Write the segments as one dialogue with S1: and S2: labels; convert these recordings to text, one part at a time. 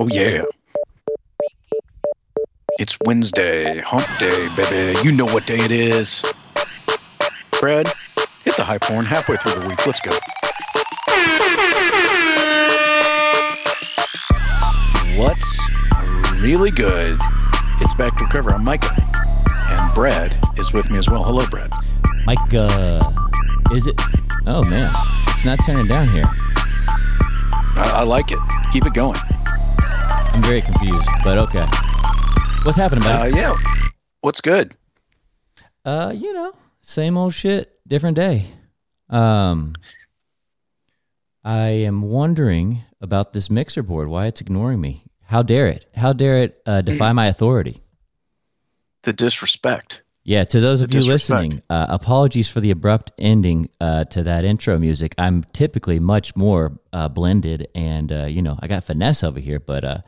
S1: Oh yeah. It's Wednesday, hump day, baby. You know what day it is. Brad, hit the high porn halfway through the week. Let's go. What's really good? It's Backdoor Cover. I'm Micah, and Brad is with me as well. Hello, Brad.
S2: Mike, uh, is it? Oh man, it's not turning down here.
S1: I, I like it. Keep it going.
S2: I'm very confused, but okay. What's happening,
S1: Uh,
S2: buddy?
S1: yeah. What's good?
S2: Uh, you know, same old shit, different day. Um, I am wondering about this mixer board. Why it's ignoring me? How dare it? How dare it uh, defy my authority?
S1: The disrespect.
S2: Yeah, to those of you
S1: disrespect.
S2: listening, uh, apologies for the abrupt ending uh, to that intro music. I'm typically much more uh, blended, and uh, you know, I got finesse over here, but uh,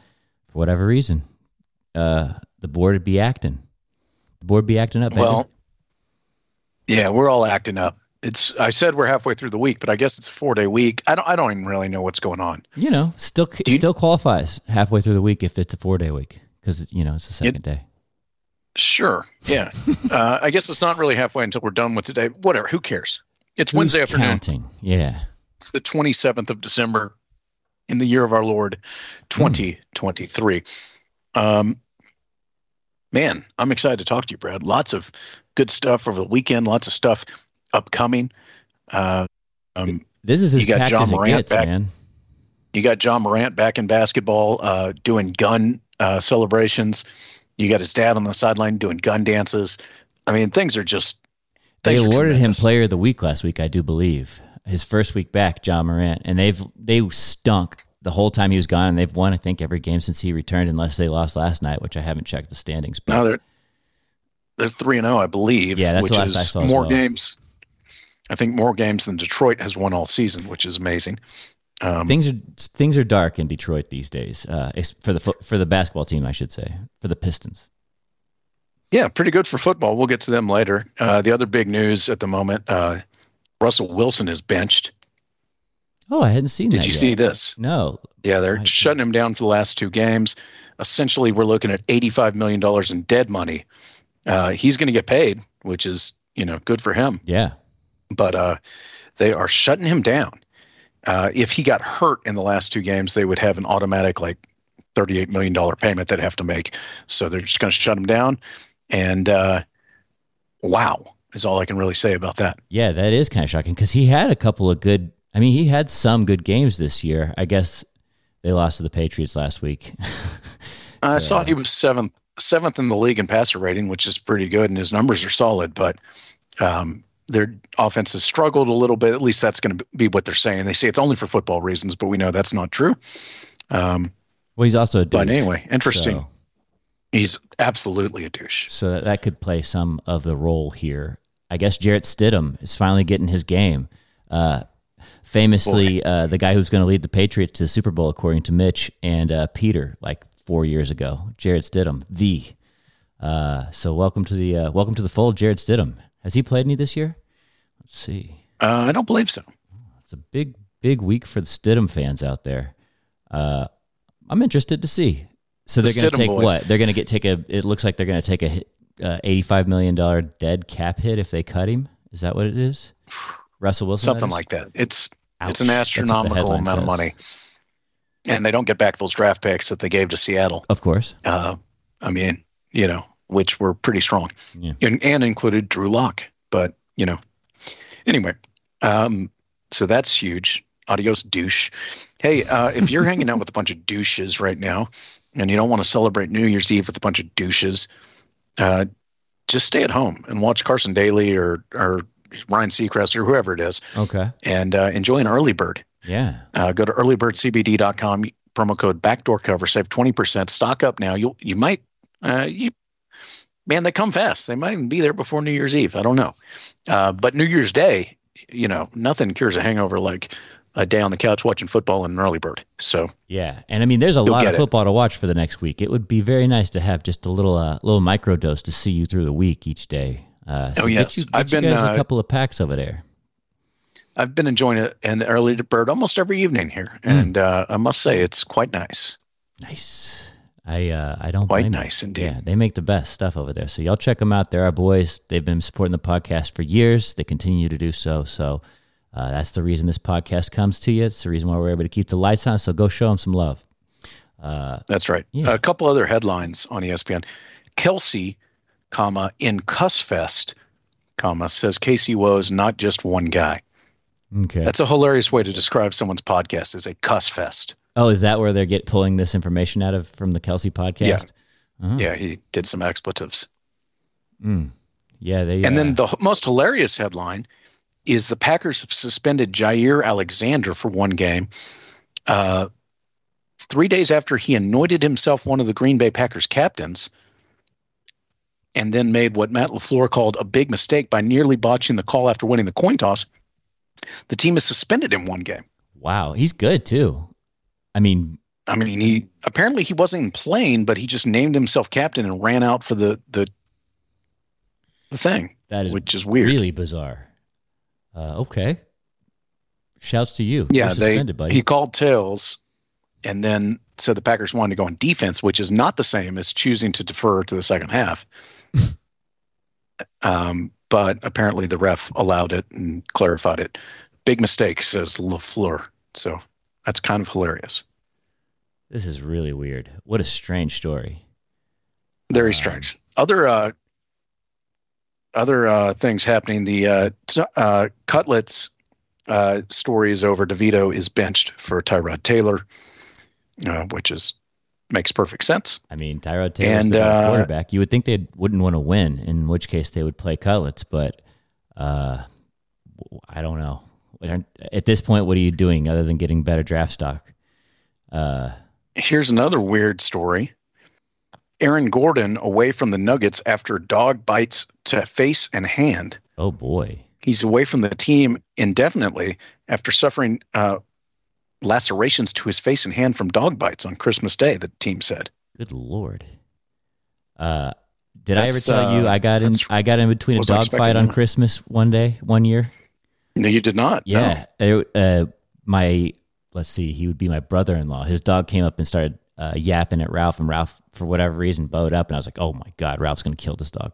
S2: for whatever reason, uh, the board would be acting. The board be acting up.
S1: Well, yeah, we're all acting up. It's. I said we're halfway through the week, but I guess it's a four day week. I don't. I don't even really know what's going on.
S2: you know, still
S1: you-
S2: still qualifies halfway through the week if it's a four day week because you know it's the second day.
S1: Sure. Yeah. uh, I guess it's not really halfway until we're done with today. Whatever. Who cares? It's Wednesday afternoon.
S2: Counting, yeah.
S1: It's the twenty seventh of December, in the year of our Lord, twenty twenty three. Um, man, I'm excited to talk to you, Brad. Lots of good stuff over the weekend. Lots of stuff upcoming. Uh, um,
S2: This is as
S1: You got
S2: Ja
S1: Morant
S2: gets,
S1: back.
S2: man.
S1: You got Ja Morant back in basketball, uh, doing gun uh, celebrations. You got his dad on the sideline doing gun dances. I mean, things are just.
S2: They
S1: things are
S2: awarded him. Player of the Week last week, I do believe. His first week back, Ja Morant, and they've they stunk the whole time he was gone, and they've won I think every game since he returned, unless they lost last night, which I haven't checked the standings. But
S1: No, they're they're three and zero, I believe.
S2: Yeah, that's
S1: which
S2: the
S1: is
S2: saw
S1: more
S2: well.
S1: games. I think more games than Detroit has won all season, which is amazing. Um,
S2: things are things are dark in Detroit these days. Uh, for the for the basketball team, I should say, for the Pistons.
S1: yeah, pretty good for football. We'll get to them later. Uh, the other big news at the moment: uh, Russell Wilson is benched.
S2: Oh, I hadn't seen
S1: Did
S2: that.
S1: Did you
S2: yet.
S1: see this?
S2: No.
S1: Yeah, they're
S2: I-
S1: shutting him down for the last two games. Essentially, we're looking at eighty-five million dollars in dead money. Uh, he's going to get paid, which is you know good for him.
S2: Yeah.
S1: but uh, they are shutting him down. Uh, if he got hurt in the last two games, they would have an automatic like thirty-eight million dollar payment they'd have to make. So they're just going to shut him down. And uh, wow, is all I can really say about that.
S2: Yeah, that is kind of shocking because he had a couple of good. I mean, he had some good games this year. I guess they lost to the Patriots last week.
S1: I saw he was seventh seventh in the league in passer rating, which is pretty good, and his numbers are solid. But um, their offense has struggled a little bit. At least that's going to be what they're saying. They say it's only for football reasons, but we know that's not true. Um,
S2: well, he's also a
S1: but anyway, interesting.
S2: So,
S1: He's absolutely a douche.
S2: so that, that could play some of the role here. I guess Jarrett Stidham is finally getting his game. Uh, famously, uh, the guy who's going to lead the Patriots to the Super Bowl, according to Mitch and uh, Peter, like four years ago. Jarrett Stidham, the. Uh, so welcome to the uh, welcome to the fold, Jarrett Stidham. Has he played any this year? Let's see.
S1: Uh, I don't believe so.
S2: It's a big, big week for the Stidham fans out there. Uh, I'm interested to see. So
S1: The
S2: they're going to take
S1: boys.
S2: what? They're going to get take a. It looks like they're going to take a uh, 85 million dollar dead cap hit if they cut him. Is that what it is? Russell Wilson.
S1: Something like that. It's
S2: Ouch.
S1: it's an
S2: That's what the
S1: astronomical amount of money, and they don't get back those draft picks that they gave to Seattle.
S2: Of course.
S1: Uh, I mean, you know, which were pretty strong,
S2: Yeah.
S1: and, and included Drew Lock. But you know, anyway, um, so that's huge. Adios, douche. Hey, uh, if you're hanging out with a bunch of douches right now, and you don't want to celebrate New Year's Eve with a bunch of douches, uh, just stay at home and watch Carson Daly or or Ryan Seacrest or whoever it is,
S2: Okay.
S1: and uh, enjoy an early bird.
S2: Yeah.
S1: Uh, go to earlybirdcbd.com, promo code backdoor cover, save 20%. Stock up now. You you might, uh, you, man, they come fast. They might even be there before New Year's Eve. I don't know. Uh, but New Year's Day, you know, nothing cures a hangover like a day on the couch watching football and an early bird. So
S2: Yeah, and I mean, there's a lot of
S1: it.
S2: football to watch for the next week. It would be very nice to have just a little, uh, little micro dose to see you through the week each day. Uh, so
S1: Oh, yes.
S2: you,
S1: I've been, uh,
S2: a couple of packs over there.
S1: I've been enjoying it an early bird almost every evening here. And uh, I must say, it's quite nice.
S2: Nice. I uh, I don't
S1: Quite nice indeed.
S2: Yeah, they make the best stuff over there. So y'all check them out. They're our boys. They've been supporting the podcast for years. They continue to do so. So uh, that's the reason this podcast comes to you. It's the reason why we're able to keep the lights on. So go show them some love. Uh,
S1: That's right.
S2: Yeah.
S1: A couple other headlines on ESPN. Kelce, comma in Cussfest, comma says KC Woes not just one guy.
S2: okay.
S1: That's a hilarious way to describe someone's podcast as a cuss fest.
S2: oh, is that where they're get pulling this information out of from the Kelce podcast?
S1: Yeah.
S2: Oh.
S1: Yeah, he did some expletives.
S2: Mm. Yeah. They.
S1: And
S2: uh,
S1: then the h- most hilarious headline is the Packers have suspended Jaire Alexander for one game. Uh, three days after he anointed himself one of the Green Bay Packers captains, and then made what Matt LaFleur called a big mistake by nearly botching the call after winning the coin toss. The team has suspended him one game.
S2: wow, he's good too. I mean,
S1: I mean, he apparently he wasn't playing, but he just named himself captain and ran out for the the the thing,
S2: that is
S1: which is weird.
S2: really bizarre. Uh, okay. Shouts to you.
S1: Yeah, they
S2: suspended, buddy.
S1: he called tails, and then said the Packers wanted to go on defense, which is not the same as choosing to defer to the second half. um, but apparently the ref allowed it and clarified it. Big mistake, says Lafleur. So that's kind of hilarious.
S2: This is really weird. What a strange story.
S1: Very
S2: Um,
S1: strange. Other uh, other uh, things happening. The uh, t- uh, Cutlets uh, story is over. DeVito is benched for Tyrod Taylor, uh, which is makes perfect sense.
S2: I mean, Tyrod Taylor's
S1: And,
S2: the
S1: uh,
S2: quarterback. You would think they wouldn't want to win, in which case they would play Cutlets, but uh, I don't know. At this point, what are you doing other than getting better draft stock? Uh,
S1: Here's another weird story. Aaron Gordon away from the Nuggets after dog bites to face and hand.
S2: oh boy.
S1: He's away from the team indefinitely after suffering uh, lacerations to his face and hand from dog bites on Christmas Day. The team said.
S2: Good lord. Uh, did I ever
S1: That's,
S2: tell you
S1: uh,
S2: I got in? I got in between a dog fight on
S1: that.
S2: Christmas one day, one year.
S1: No, you did not. No.
S2: Yeah, It- uh, my let's see, he would be my brother-in-law. His dog came up and started uh, yapping at Ralph, and Ralph, for whatever reason, bowed up, and I was like, "Oh my god, Ralph's gonna kill this dog."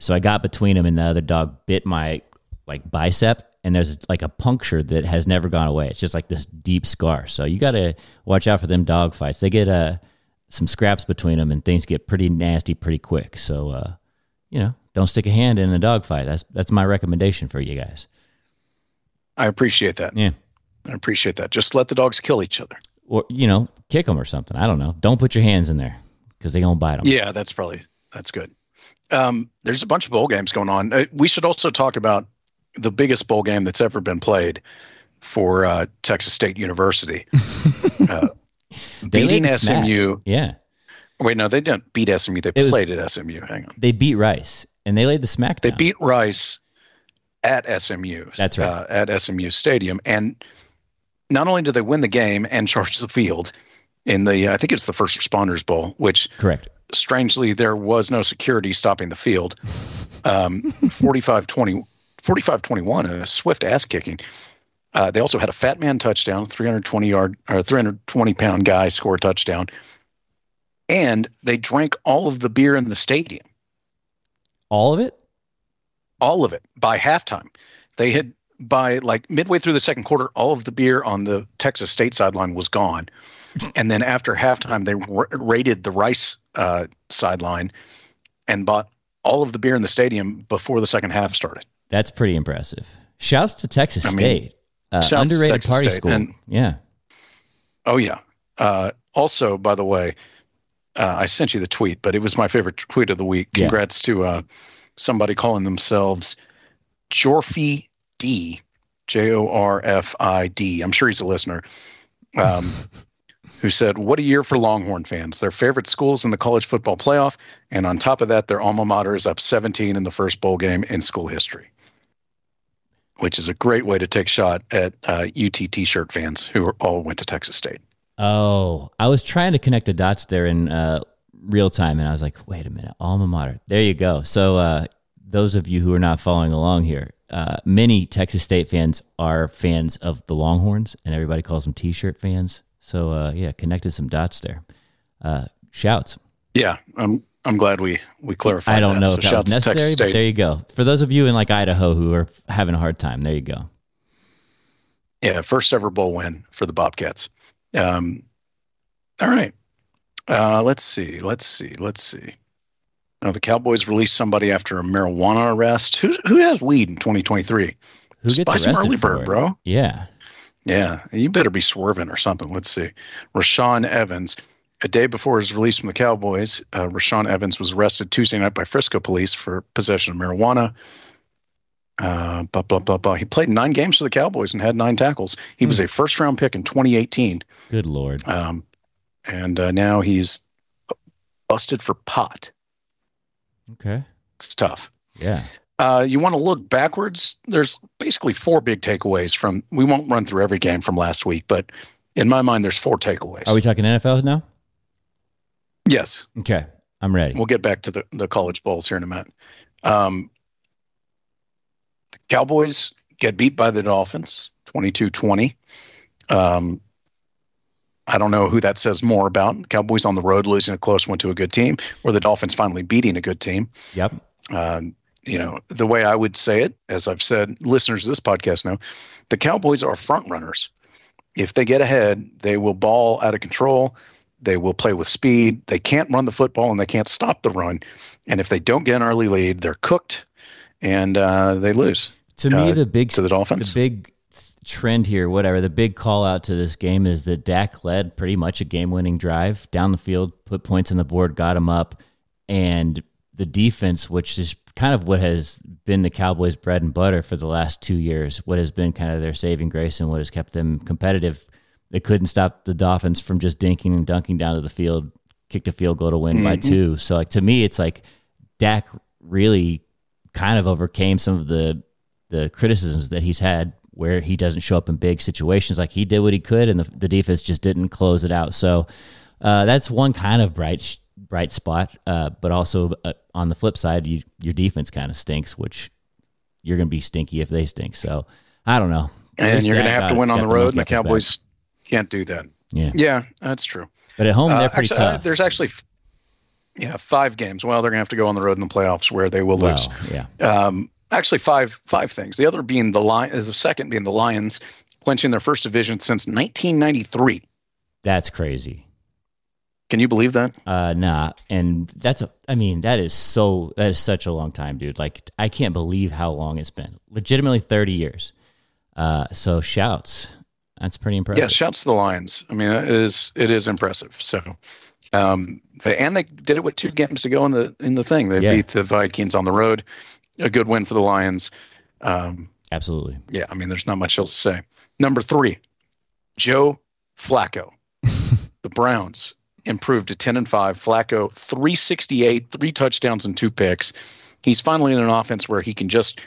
S2: So I got between him, and the other dog bit my like bicep, and there's like a puncture that has never gone away. It's just like this deep scar. So you got to watch out for them dog fights. They get uh, some scraps between them, and things get pretty nasty pretty quick. So uh, you know, don't stick a hand in a dog fight. That's that's my recommendation for you guys.
S1: I appreciate that.
S2: Yeah.
S1: I appreciate that. Just let the dogs kill each other.
S2: Or you know, kick them or something. I don't know. Don't put your hands in there because they gonna bite them.
S1: Yeah, that's probably that's good. Um, there's a bunch of bowl games going on. Uh, we should also talk about the biggest bowl game that's ever been played for uh, Texas State University, uh, beating
S2: the smack.
S1: SMU.
S2: Yeah,
S1: Wait, no, they didn't beat SMU. They
S2: It was-
S1: played at SMU. Hang on,
S2: they beat Rice and they laid the smack. Down.
S1: They beat Rice at SMU.
S2: That's right.
S1: Uh, at SMU Stadium, and not only did they win the game and charge the field in the, I think it's the First Responders Bowl, which
S2: correct.
S1: strangely, there was no security stopping the field. Um, 45 20, 45 21, a swift ass kicking. Uh, they also had a fat man touchdown, 320 yard or 320 pound guy score a touchdown. And they drank all of the beer in the stadium,
S2: All of it.
S1: all of it by halftime. They had, by like midway through the second quarter, all of the beer on the Texas State sideline was gone. And then after halftime, they r- raided the Rice uh, sideline and bought all of the beer in the stadium before the second half started.
S2: That's pretty impressive. Shouts to Texas
S1: I mean,
S2: State. Uh, underrated
S1: Texas
S2: party
S1: State,
S2: school.
S1: and-
S2: yeah.
S1: Oh yeah. Uh, also, by the way, uh, I sent you the tweet, but it was my favorite tweet of the week.
S2: Yeah.
S1: Congrats to uh, somebody calling themselves Jorfy D, J O R F I D. I'm sure he's a listener. Um, who said, "What a year for Longhorn fans! Their favorite schools in the college football playoff, and on top of that, their alma mater is up 17 in the first bowl game in school history." Which is a great way to take shot at uh, UT T-shirt fans who are, all went to Texas State.
S2: Oh, I was trying to connect the dots there in uh, real time, and I was like, wait a minute, alma mater. There you go. So, uh, those of you who are not following along here, uh, many Texas State fans are fans of the Longhorns, and everybody calls them T-shirt fans. So, uh, yeah, connected some dots there. uh, shouts.
S1: Yeah, I'm I'm glad we we clarified.
S2: I don't
S1: that.
S2: know
S1: So
S2: if that was
S1: Texas
S2: necessary, but
S1: State.
S2: there you go. For those of you in like Idaho who are having a hard time, there you go.
S1: Yeah, first ever bowl win for the Bobcats. Um, all right. Uh, let's see. Let's see. Let's see. Now the Cowboys released somebody after a marijuana arrest. Who who has weed in 2023?
S2: Who gets
S1: some
S2: arrested
S1: early
S2: for
S1: bird, bro.
S2: Yeah.
S1: Yeah, you better be swerving or something. Let's see. Rashaan Evans. A day before his release from the Cowboys, uh, Rashaan Evans was arrested Tuesday night by Frisco police for possession of marijuana. Uh, blah, blah, blah, blah. He played nine games for the Cowboys and had nine tackles. He was
S2: Hmm.
S1: a first round pick in 2018.
S2: Good lord.
S1: Um, and uh, now he's busted for pot.
S2: Okay.
S1: It's tough.
S2: Yeah.
S1: Uh, you want to look backwards? There's basically four big takeaways from. We won't run through every game from last week, but in my mind, there's four takeaways.
S2: Are we talking NFL now?
S1: yes,
S2: Okay. I'm ready.
S1: we'll get back to the, the college bowls here in a minute. Um, the Cowboys get beat by the Dolphins 22 20. Um, I don't know who that says more about. Cowboys on the road losing a close one to a good team, or the Dolphins finally beating a good team.
S2: Yep.
S1: Um, you know, the way I would say it, as I've said, listeners of this podcast know, the Cowboys are front runners. If they get ahead, they will ball out of control. They will play with speed. They can't run the football and they can't stop the run. And if they don't get an early lead, they're cooked and uh, they lose
S2: To me,
S1: Uh,
S2: the big
S1: to the Dolphins.
S2: the big trend here, whatever, the big call out to this game is that Dak led pretty much a game winning drive down the field, put points on the board, got him up, and the defense, which is kind of what has been the Cowboys' bread and butter for the last two years, what has been kind of their saving grace and what has kept them competitive. They couldn't stop the Dolphins from just dinking and dunking down to the field, kicked a field goal to win by
S1: Mhm.
S2: two. So, like to me, it's like Dak really kind of overcame some of the the criticisms that he's had where he doesn't show up in big situations like he did what he could and the, the defense just didn't close it out so uh, that's one kind of bright bright spot uh, but also uh, on the flip side you, your defense kind of stinks which you're going to be stinky if they stink so i don't know
S1: and you're going to have to win on the road, and the
S2: monkey off his
S1: Cowboys can't do that.
S2: yeah
S1: Yeah, that's true.
S2: but at home
S1: Uh,
S2: they're pretty
S1: actually, uh,
S2: tough
S1: there's actually, yeah, five games. Well, they're going to have to go on the road in the playoffs where they will lose.
S2: yeah
S1: Um, actually, five five things. The other being the lion, the second being the Lions clinching their first division since 1993.
S2: that's crazy
S1: Can you believe that?
S2: Uh, nah, and that's a. I mean, that is so. That is such a long time, dude. Like, I can't believe how long it's been. Legitimately, thirty years. Uh, so shouts. That's pretty impressive.
S1: Yeah, shouts to the Lions. I mean, it is it is impressive. So, um, they, and they did it with two games to go in the in the thing. They
S2: Yeah.
S1: beat the Vikings on the road. A good win for the Lions. Um,
S2: Absolutely.
S1: yeah, I mean, there's not much else to say. Number three, Joe Flacco. the Browns improved to 10 and 5. Flacco, 368, three touchdowns and two picks. He's finally in an offense where he can just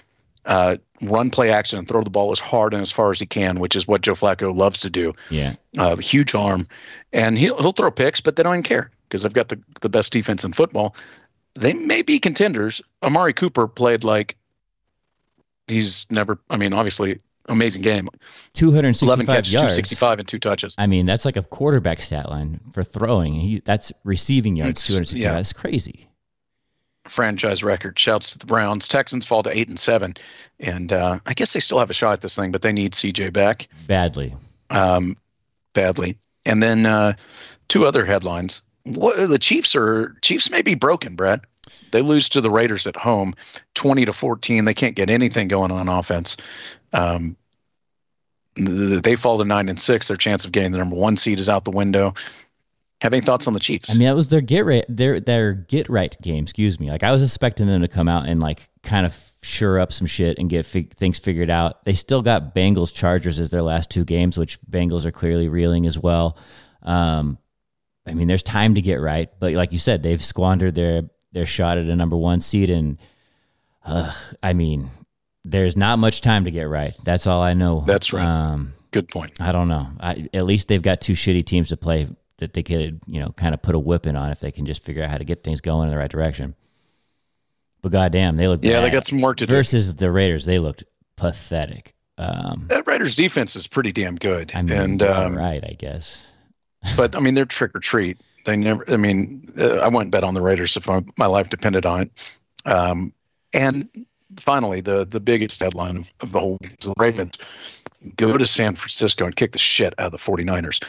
S1: uh, run play action and throw the ball as hard and as far as he can, which is what Joe Flacco loves to do.
S2: Yeah.
S1: Uh, huge arm. And he'll, he'll throw picks, but they don't even care because they've got the, the best defense in football. They may be contenders. Amari Cooper played like he's never, I mean, obviously, amazing game.
S2: Two hundred
S1: 11
S2: sixty-five
S1: catches,
S2: yards.
S1: 265, and two touches.
S2: I mean, that's like a quarterback stat line for throwing. He that's receiving yards.
S1: It's-
S2: Two hundred sixty.
S1: yeah.
S2: That's crazy.
S1: franchise record. Shouts to the Browns. Texans fall to eight and seven, and uh, I guess they still have a shot at this thing, but they need CJ back
S2: Badly.
S1: um, badly. And then uh, two other headlines. What, the Chiefs are Chiefs may be broken, Brad. They lose to the Raiders at home, twenty to fourteen. They can't get anything going on offense. Um, they fall to nine and six. Their chance of getting the number one seed is out the window. Have any thoughts on the Chiefs?
S2: I mean, that was their get right, their their get right game. Excuse me. Like I was expecting them to come out and like kind of sure up some shit and get things figured out. They still got Bengals Chargers as their last two games, which Bengals are clearly reeling as well. Um, I mean, there's time to get right, but like you said, they've squandered their their shot at a number one seed, and uh, I mean, there's not much time to get right. That's all I know.
S1: That's right.
S2: Um,
S1: Good point.
S2: I don't know. I, at least they've got two shitty teams to play that they could, you know, kind of put a whipping on if they can just figure out how to get things going in the right direction. But goddamn, they look
S1: Yeah, they got some work to do.
S2: versus the Raiders. They looked pathetic. Um,
S1: That Raiders defense is pretty damn good.
S2: I mean,
S1: and um,
S2: right, I guess.
S1: But I mean they're trick or treat. They never. I mean, uh, I wouldn't bet on the Raiders if I, my life depended on it. Um, and finally, the the biggest headline of, of the whole is the Ravens go to San Francisco and kick the shit out of the 49ers,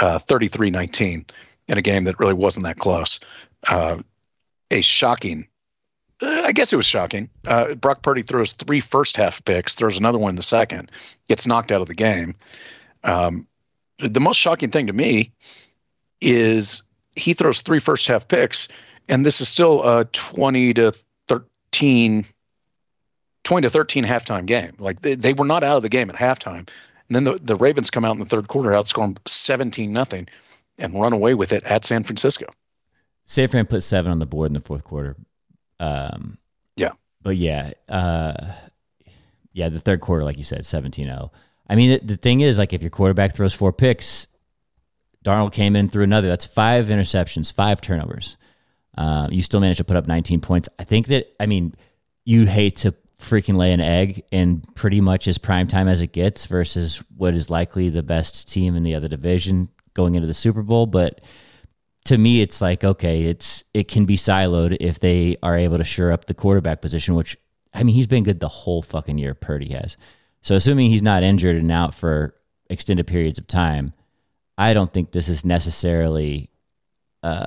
S1: uh, 33-19 in a game that really wasn't that close. Uh, a shocking uh, I guess it was shocking. Uh, Brock Purdy throws three first half picks, throws another one in the second, gets knocked out of the game. Um, the most shocking thing to me is he throws three first half picks, and this is still a 20 to 13, 20 to 13 halftime game. Like they, they were not out of the game at halftime. And then the, the Ravens come out in the third quarter, outscore them 17 nothing, and run away with it at San Francisco.
S2: San Fran put seven on the board in the fourth quarter. Um,
S1: yeah.
S2: But yeah, uh, yeah, the third quarter, like you said, 17 0. I mean, the, thing is, like, if your quarterback throws four picks, Darnold came in through another. That's five interceptions, five turnovers. Uh, you still managed to put up 19 points. I think that, I mean, you hate to freaking lay an egg in pretty much as prime time as it gets versus what is likely the best team in the other division going into the Super Bowl. But to me, it's like okay, it's it can be siloed if they are able to shore up the quarterback position. Which I mean, he's been good the whole fucking year. Purdy has. So assuming he's not injured and out for extended periods of time, I don't think this is necessarily uh,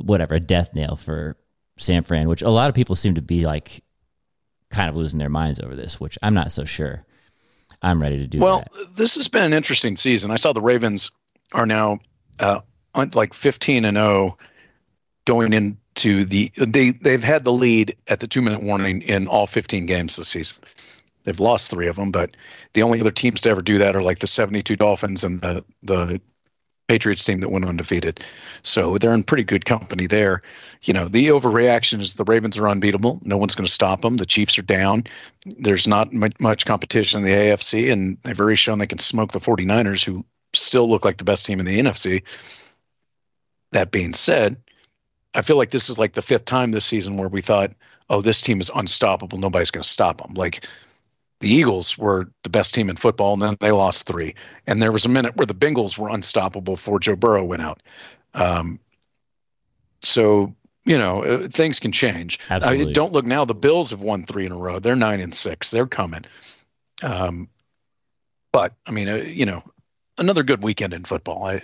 S2: whatever a death nail for San Fran. Which a lot of people seem to be like kind of losing their minds over this. Which I'm not so sure. I'm ready to do. That.
S1: Well,
S2: that.
S1: this has been an interesting season. I saw the Ravens are now uh, like 15 and 0 going into the they they've had the lead at the 2 minute warning in all 15 games this season. They've lost 3 of them, but the only other teams to ever do that are like the 72 Dolphins and the the Patriots team that went undefeated. So they're in pretty good company there. You know, the overreaction is the Ravens are unbeatable. No one's going to stop them. The Chiefs are down. There's not much competition in the AFC, and they've already shown they can smoke the 49ers, who still look like the best team in the NFC. That being said, I feel like this is like the fifth time this season where we thought, oh, this team is unstoppable. Nobody's going to stop them. Like the Eagles were the best team in football, and then they lost three. And there was a minute where the Bengals were unstoppable before Joe Burrow went out. Um, so you know uh, things can change.
S2: Absolutely.
S1: I, don't look now. The Bills have won three in a row. They're nine and six. They're coming. Um, but I mean, uh, you know, another good weekend in football. I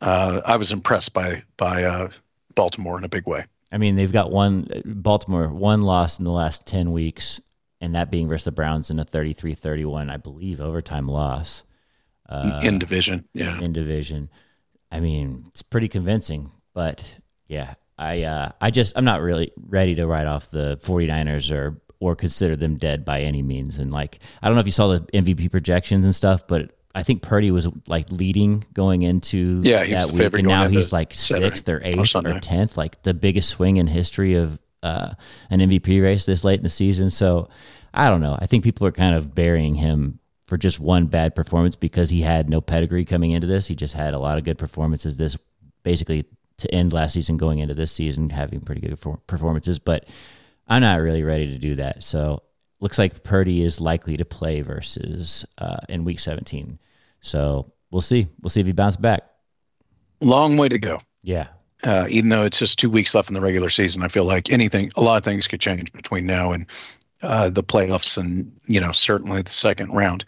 S1: uh, I was impressed by by uh, Baltimore in a big way.
S2: I mean, they've got one Baltimore one loss in the last ten weeks, and that being versus the Browns in a 33-31, I believe, overtime loss.
S1: Uh, in division, yeah,
S2: in division. I mean, it's pretty convincing, but yeah, I uh, I just I'm not really ready to write off the 49ers or or consider them dead by any means. And like, I don't know if you saw the MVP projections and stuff, but I think Purdy was like leading going into
S1: yeah, he that week,
S2: and now he's like sixth or eighth or tenth, like the biggest swing in history of uh, an MVP race this late in the season. So I don't know. I think people are kind of burying him for just one bad performance because he had no pedigree coming into this. He just had a lot of good performances this basically to end last season, going into this season, having pretty good performances. But I'm not really ready to do that. So looks like Purdy is likely to play versus uh, in Week 17. So we'll see. We'll see if he bounces back.
S1: Long way to go.
S2: Yeah.
S1: Uh, even though it's just two weeks left in the regular season, I feel like anything, a lot of things could change between now and uh, the playoffs, and you know certainly the second round.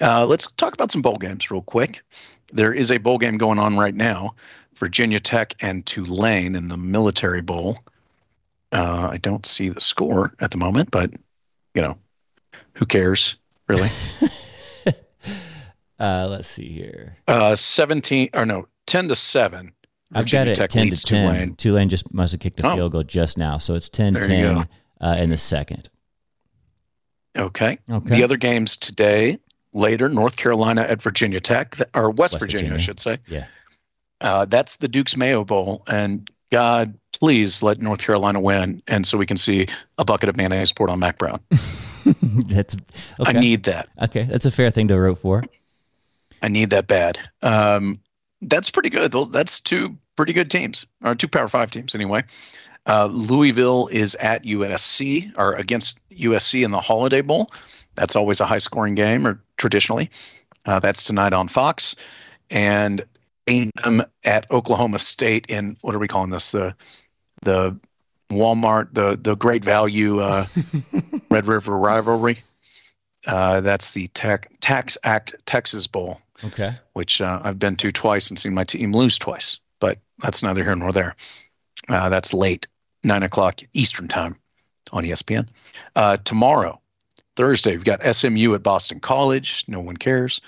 S1: Uh, let's talk about some bowl games real quick. There is a bowl game going on right now, Virginia Tech and Tulane in the Military Bowl. Uh, I don't see the score at the moment, but you know, who cares, really?
S2: uh, let's see here.
S1: Uh, 17 or no, 10 to 7.
S2: I've got it Tech 10 to 10. Tulane. Tulane just must have kicked a oh. field goal just now. So it's 10 10 uh, in the second.
S1: Okay. okay. The other games today, later, North Carolina at Virginia Tech, or West, West Virginia, Virginia, I should say.
S2: Yeah.
S1: Uh, that's the Duke's Mayo Bowl. And God, please let North Carolina win, and so we can see a bucket of mayonnaise poured on Mack Brown.
S2: that's okay.
S1: I need that.
S2: Okay, that's a fair thing to root for.
S1: I need that bad. Um, that's pretty good. That's two pretty good teams, or two Power Five teams anyway. Uh, Louisville is at USC or against USC in the Holiday Bowl. That's always a high scoring game, or traditionally. Uh, that's tonight on Fox. And A&M at Oklahoma State in what are we calling this? The the Walmart, the the Great Value uh, Red River rivalry. Uh, that's the tech, Tax Act Texas Bowl.
S2: Okay.
S1: Which uh, I've been to twice and seen my team lose twice, but that's neither here nor there. Uh, that's late, nine o'clock Eastern time on ESPN. Uh, tomorrow, Thursday, we've got SMU at Boston College. No one cares.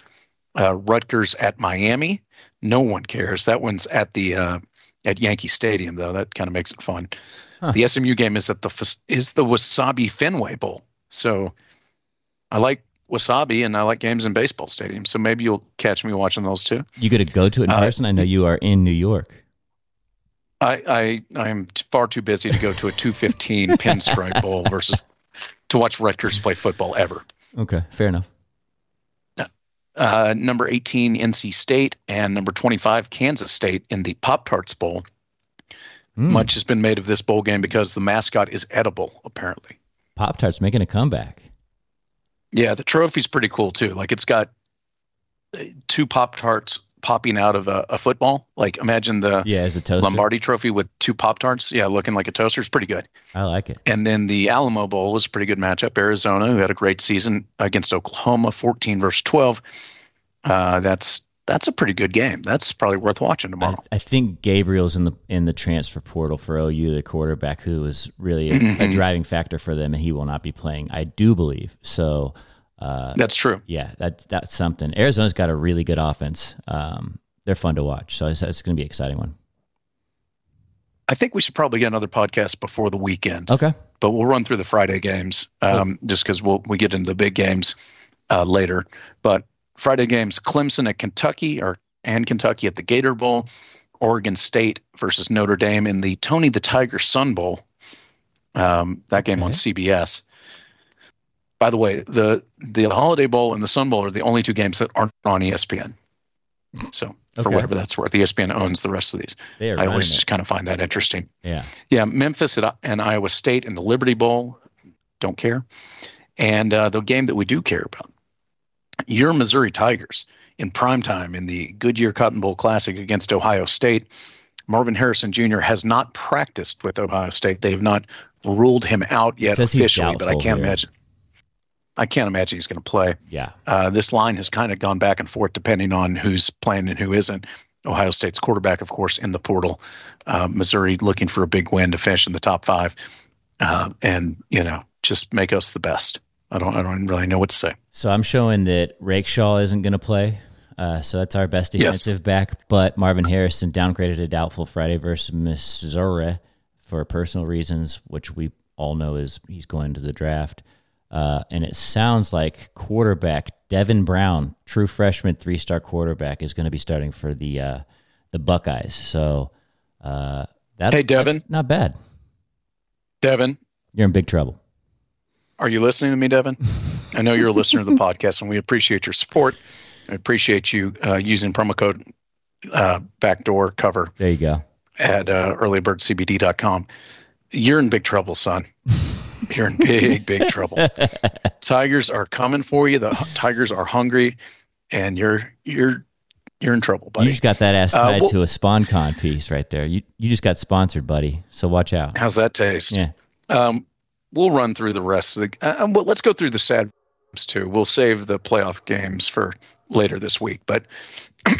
S1: Uh, Rutgers at Miami. No one cares. That one's at the uh, at Yankee Stadium, though. That kind of makes it fun. Huh. The SMU game is at the is the Wasabi Fenway Bowl. So I like wasabi and I like games in baseball stadiums. So maybe you'll catch me watching those too.
S2: You going to go to it in uh, person? I know you are in New York.
S1: I I I'm far too busy to go to a 215 pinstripe bowl versus to watch Rutgers play football ever.
S2: Okay, fair enough.
S1: Uh, number 18 NC State and number 25 Kansas State in the Pop Tarts Bowl. Mm. Much has been made of this bowl game because the mascot is edible, apparently.
S2: Pop Tarts making a comeback.
S1: Yeah, the trophy's pretty cool too. Like it's got uh, two Pop Tarts popping out of a, a, football. Like imagine the
S2: yeah, as a toaster.
S1: Lombardi Trophy with two Pop Tarts. Yeah, looking like a toaster. is pretty good.
S2: I like it.
S1: And then the Alamo Bowl is a pretty good matchup. Arizona, who had a great season against Oklahoma, fourteen versus twelve. Uh, that's that's a pretty good game. That's probably worth watching tomorrow.
S2: I, I, think Gabriel's in the in the transfer portal for OU, the quarterback who was really a, mm-hmm. a driving factor for them, and he will not be playing. I do believe so.
S1: Uh, that's true.
S2: Yeah, that that's something. Arizona's got a really good offense. Um, they're fun to watch, so it's, it's going to be an exciting one.
S1: I think we should probably get another podcast before the weekend.
S2: Okay,
S1: but we'll run through the Friday games um, just because we'll we get into the big games uh, later. But Friday games: Clemson at Kentucky, or and Kentucky at the Gator Bowl, Oregon State versus Notre Dame in the Tony the Tiger Sun Bowl. Um, that game okay. on CBS. By the way, the the Holiday Bowl and the Sun Bowl are the only two games that aren't on ESPN. So for okay. whatever that's worth, ESPN owns the rest of these. I always it. just kind of find that interesting.
S2: Yeah,
S1: yeah. Memphis and Iowa State in the Liberty Bowl, don't care. And uh, the game that we do care about, your Missouri Tigers in prime time in the Goodyear Cotton Bowl Classic against Ohio State. Marvin Harrison Jr. has not practiced with Ohio State. They have not ruled him out yet officially, but I can't here. imagine. I can't imagine he's going to play.
S2: Yeah.
S1: Uh, this line has kind of gone back and forth depending on who's playing and who isn't. Ohio State's quarterback, of course, in the portal. Uh, Missouri looking for a big win to finish in the top five, uh, and you know, just make us the best. I don't, I don't really know what to say.
S2: So I'm showing that Rakestraw isn't going to play. Uh, so that's our best defensive yes. back. But Marvin Harrison downgraded to doubtful Friday versus Missouri for personal reasons, which we all know is he's going to the draft. Uh, and it sounds like quarterback Devin Brown, true freshman three star quarterback, is going to be starting for the uh, the Buckeyes. So uh, that,
S1: hey, Devin,
S2: not bad.
S1: Devin,
S2: you're in big trouble.
S1: Are you listening to me, Devin? I know you're a listener to the podcast, and we appreciate your support. I appreciate you uh, using promo code uh, backdoor cover.
S2: There you go.
S1: At uh, earlybirdcbd.com. You're in big trouble, son. you're in big, big trouble. Tigers are coming for you. The Tigers are hungry, and you're you're you're in trouble, buddy.
S2: You just got that ass uh, tied uh, well, to a SpawnCon piece right there. You you just got sponsored, buddy. So watch out.
S1: How's that taste?
S2: Yeah.
S1: Um, we'll run through the rest of the. Uh, well, let's go through the sad too. We'll save the playoff games for later this week, but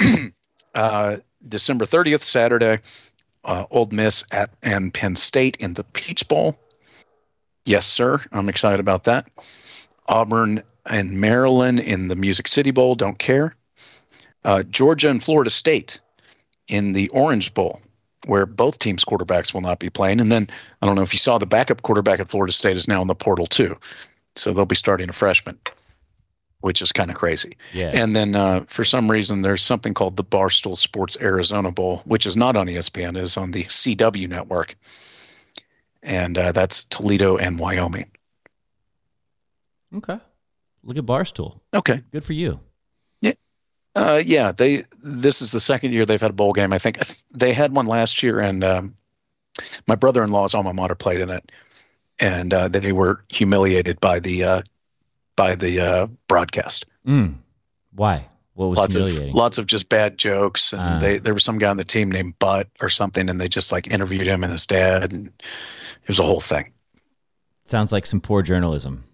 S1: uh, December 30th, Saturday, uh, Ole Miss at and Penn State in the Peach Bowl. Yes, sir. I'm excited about that. Auburn and Maryland in the Music City Bowl. Don't care. Uh, Georgia and Florida State in the Orange Bowl, where both teams' quarterbacks will not be playing. And then I don't know if you saw the backup quarterback at Florida State is now in the portal too, so they'll be starting a freshman, which is kind of crazy.
S2: Yeah.
S1: And then uh, for some reason, there's something called the Barstool Sports Arizona Bowl, which is not on ESPN, is on the CW network and uh, that's Toledo and Wyoming.
S2: Okay, look at Barstool.
S1: Okay,
S2: good for you.
S1: Yeah, uh, yeah. They this is the second year they've had a bowl game. I think they had one last year, and um, my brother-in-law's alma mater played in it, and uh, they were humiliated by the uh, by the uh, broadcast.
S2: Mm. Why? What was
S1: lots
S2: humiliating?
S1: of lots of just bad jokes. And
S2: Ah.
S1: they there was some guy on the team named Butt or something, and they just like interviewed him and his dad, and it was a whole thing.
S2: Sounds like some poor journalism.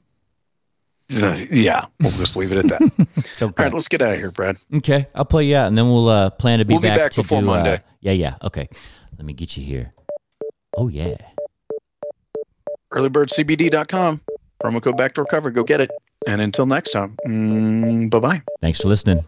S1: Uh, yeah, we'll just leave it at that. All
S2: Okay.
S1: right, let's get out of here, Brad.
S2: Okay, I'll play you out, and then we'll uh, plan to be
S1: We'll be
S2: back,
S1: back
S2: to
S1: before
S2: do, uh,
S1: Monday.
S2: yeah, yeah. Okay, let me get you here. Oh yeah.
S1: Earlybirdcbd.com promo code backdoor cover. Go get it. And until next time, mm, bye bye.
S2: Thanks for listening.